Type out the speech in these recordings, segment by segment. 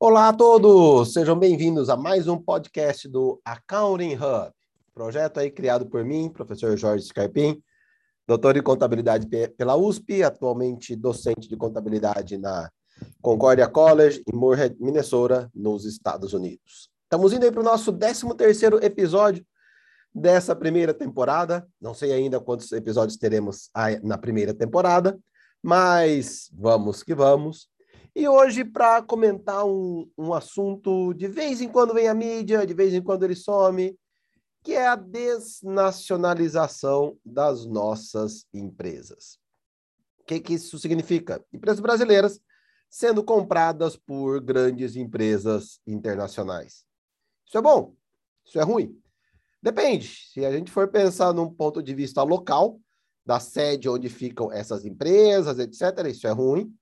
Olá a todos, sejam bem-vindos a mais um podcast do Accounting Hub, projeto aí criado por mim, professor Jorge Scarpim, doutor em contabilidade pela USP, atualmente docente de contabilidade na Concordia College, em Moorhead, Minnesota, nos Estados Unidos. Estamos indo aí para o nosso 13º episódio dessa primeira temporada. Não sei ainda quantos episódios teremos na primeira temporada, mas vamos que vamos. E hoje, para comentar um, um assunto, de vez em quando vem a mídia, de vez em quando ele some, que é a desnacionalização das nossas empresas. O que, que isso significa? Empresas brasileiras sendo compradas por grandes empresas internacionais. Isso é bom? Isso é ruim? Depende. Se a gente for pensar num ponto de vista local, da sede onde ficam essas empresas, etc., isso é ruim.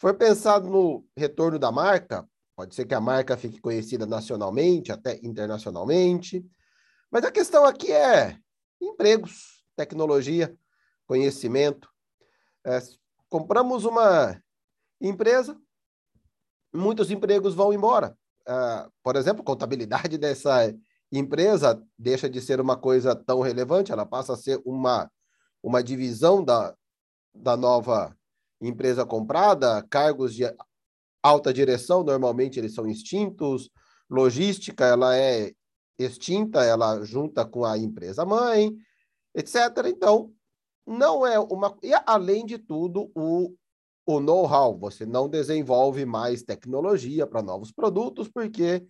Se for pensado no retorno da marca, pode ser que a marca fique conhecida nacionalmente, até internacionalmente. Mas a questão aqui é empregos, tecnologia, conhecimento. É, compramos uma empresa, muitos empregos vão embora. Uh, por exemplo, contabilidade dessa empresa deixa de ser uma coisa tão relevante, ela passa a ser uma, uma divisão da, da nova empresa comprada, cargos de alta direção, normalmente eles são extintos, logística, ela é extinta, ela junta com a empresa mãe, etc. Então, não é uma. E, além de tudo, o, o know-how. Você não desenvolve mais tecnologia para novos produtos, porque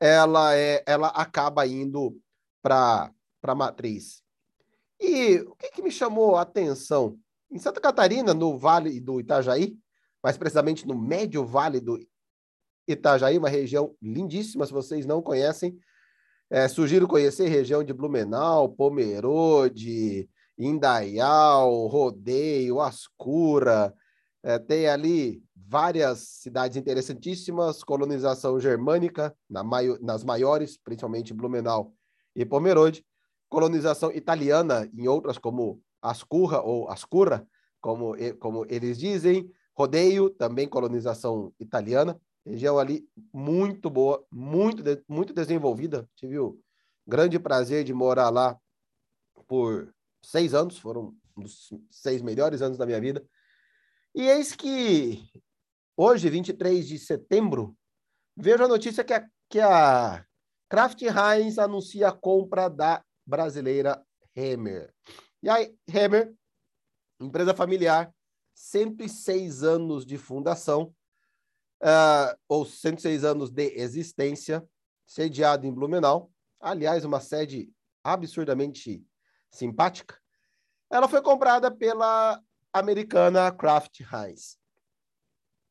ela, é, ela acaba indo para a matriz. E o que, que me chamou a atenção em Santa Catarina, no Vale do Itajaí, mais precisamente no Médio Vale do Itajaí, uma região lindíssima, se vocês não conhecem, é, sugiro conhecer região de Blumenau, Pomerode, Indaial, Rodeio, Ascura, é, tem ali várias cidades interessantíssimas, colonização germânica, na maio, nas maiores, principalmente Blumenau e Pomerode, colonização italiana em outras como Ascurra ou Ascurra, como, como eles dizem, Rodeio, também colonização italiana, região ali muito boa, muito, muito desenvolvida. Tive o grande prazer de morar lá por seis anos, foram um dos seis melhores anos da minha vida. E eis que hoje, 23 de setembro, vejo a notícia que a, que a Kraft Heinz anuncia a compra da brasileira Hammer. E aí, Hammer, empresa familiar, 106 anos de fundação, uh, ou 106 anos de existência, sediado em Blumenau. Aliás, uma sede absurdamente simpática. Ela foi comprada pela americana Kraft Heinz.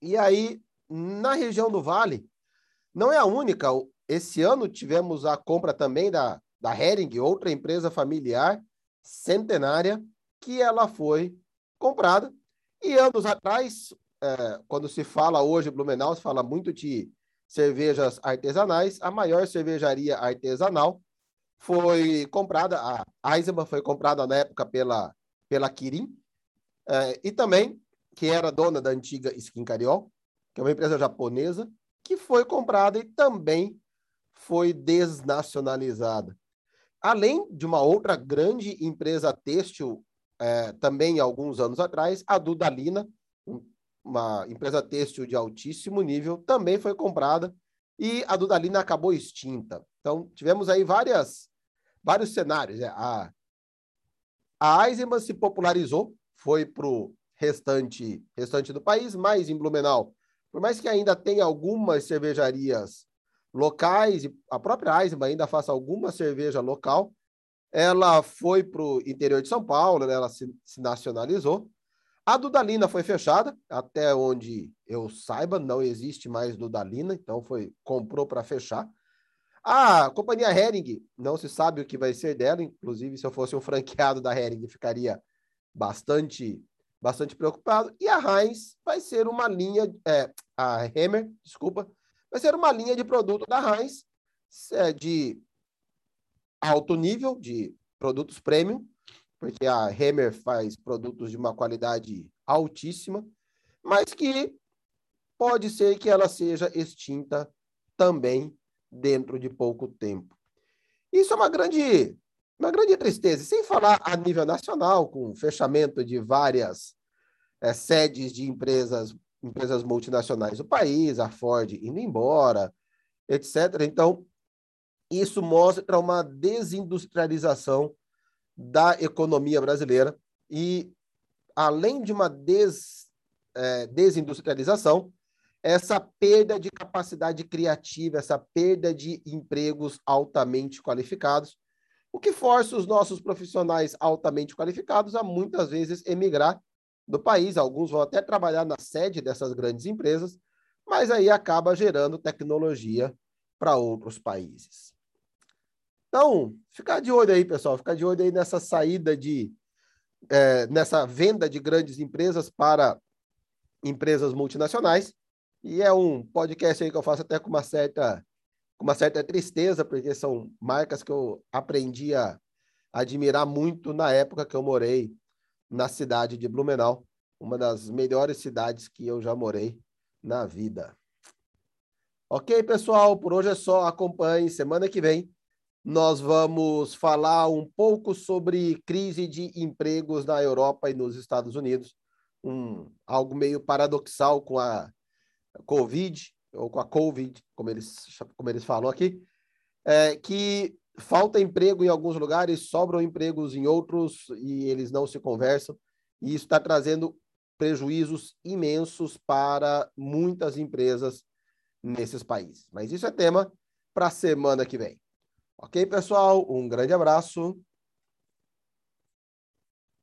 E aí, na região do Vale, não é a única. Esse ano tivemos a compra também da, da Hering, outra empresa familiar, centenária que ela foi comprada. E anos atrás, é, quando se fala hoje Blumenau, se fala muito de cervejas artesanais. A maior cervejaria artesanal foi comprada, a Eisenbahn foi comprada na época pela, pela Kirin, é, e também que era dona da antiga Skin Cariol, que é uma empresa japonesa, que foi comprada e também foi desnacionalizada além de uma outra grande empresa têxtil, é, também alguns anos atrás, a Dudalina, uma empresa têxtil de altíssimo nível, também foi comprada e a Dudalina acabou extinta. Então, tivemos aí várias, vários cenários. Né? A, a Eisenbahn se popularizou, foi para o restante, restante do país, mas em Blumenau, por mais que ainda tenha algumas cervejarias locais, a própria Eisenbahn ainda faça alguma cerveja local. Ela foi para o interior de São Paulo, né? ela se, se nacionalizou. A Dudalina foi fechada, até onde eu saiba, não existe mais Dudalina, então foi comprou para fechar. A companhia Hering, não se sabe o que vai ser dela, inclusive se eu fosse um franqueado da Hering, ficaria bastante bastante preocupado. E a Heinz vai ser uma linha, é, a Hammer, desculpa, vai ser uma linha de produto da Heinz é, de alto nível, de produtos premium, porque a Hammer faz produtos de uma qualidade altíssima, mas que pode ser que ela seja extinta também dentro de pouco tempo. Isso é uma grande, uma grande tristeza, sem falar a nível nacional, com o fechamento de várias é, sedes de empresas, empresas multinacionais do país, a Ford indo embora, etc. Então, isso mostra uma desindustrialização da economia brasileira e, além de uma des, é, desindustrialização, essa perda de capacidade criativa, essa perda de empregos altamente qualificados, o que força os nossos profissionais altamente qualificados a muitas vezes emigrar do país. Alguns vão até trabalhar na sede dessas grandes empresas, mas aí acaba gerando tecnologia para outros países. Então, ficar de olho aí, pessoal, ficar de olho aí nessa saída de, é, nessa venda de grandes empresas para empresas multinacionais. E é um podcast aí que eu faço até com uma certa, com uma certa tristeza, porque são marcas que eu aprendi a admirar muito na época que eu morei na cidade de Blumenau, uma das melhores cidades que eu já morei na vida. Ok, pessoal, por hoje é só. Acompanhe. Semana que vem nós vamos falar um pouco sobre crise de empregos na Europa e nos Estados Unidos. Um, algo meio paradoxal com a Covid, ou com a Covid, como eles, como eles falam aqui, é, que falta emprego em alguns lugares, sobram empregos em outros e eles não se conversam. E isso está trazendo prejuízos imensos para muitas empresas nesses países. Mas isso é tema para a semana que vem. Ok, pessoal? Um grande abraço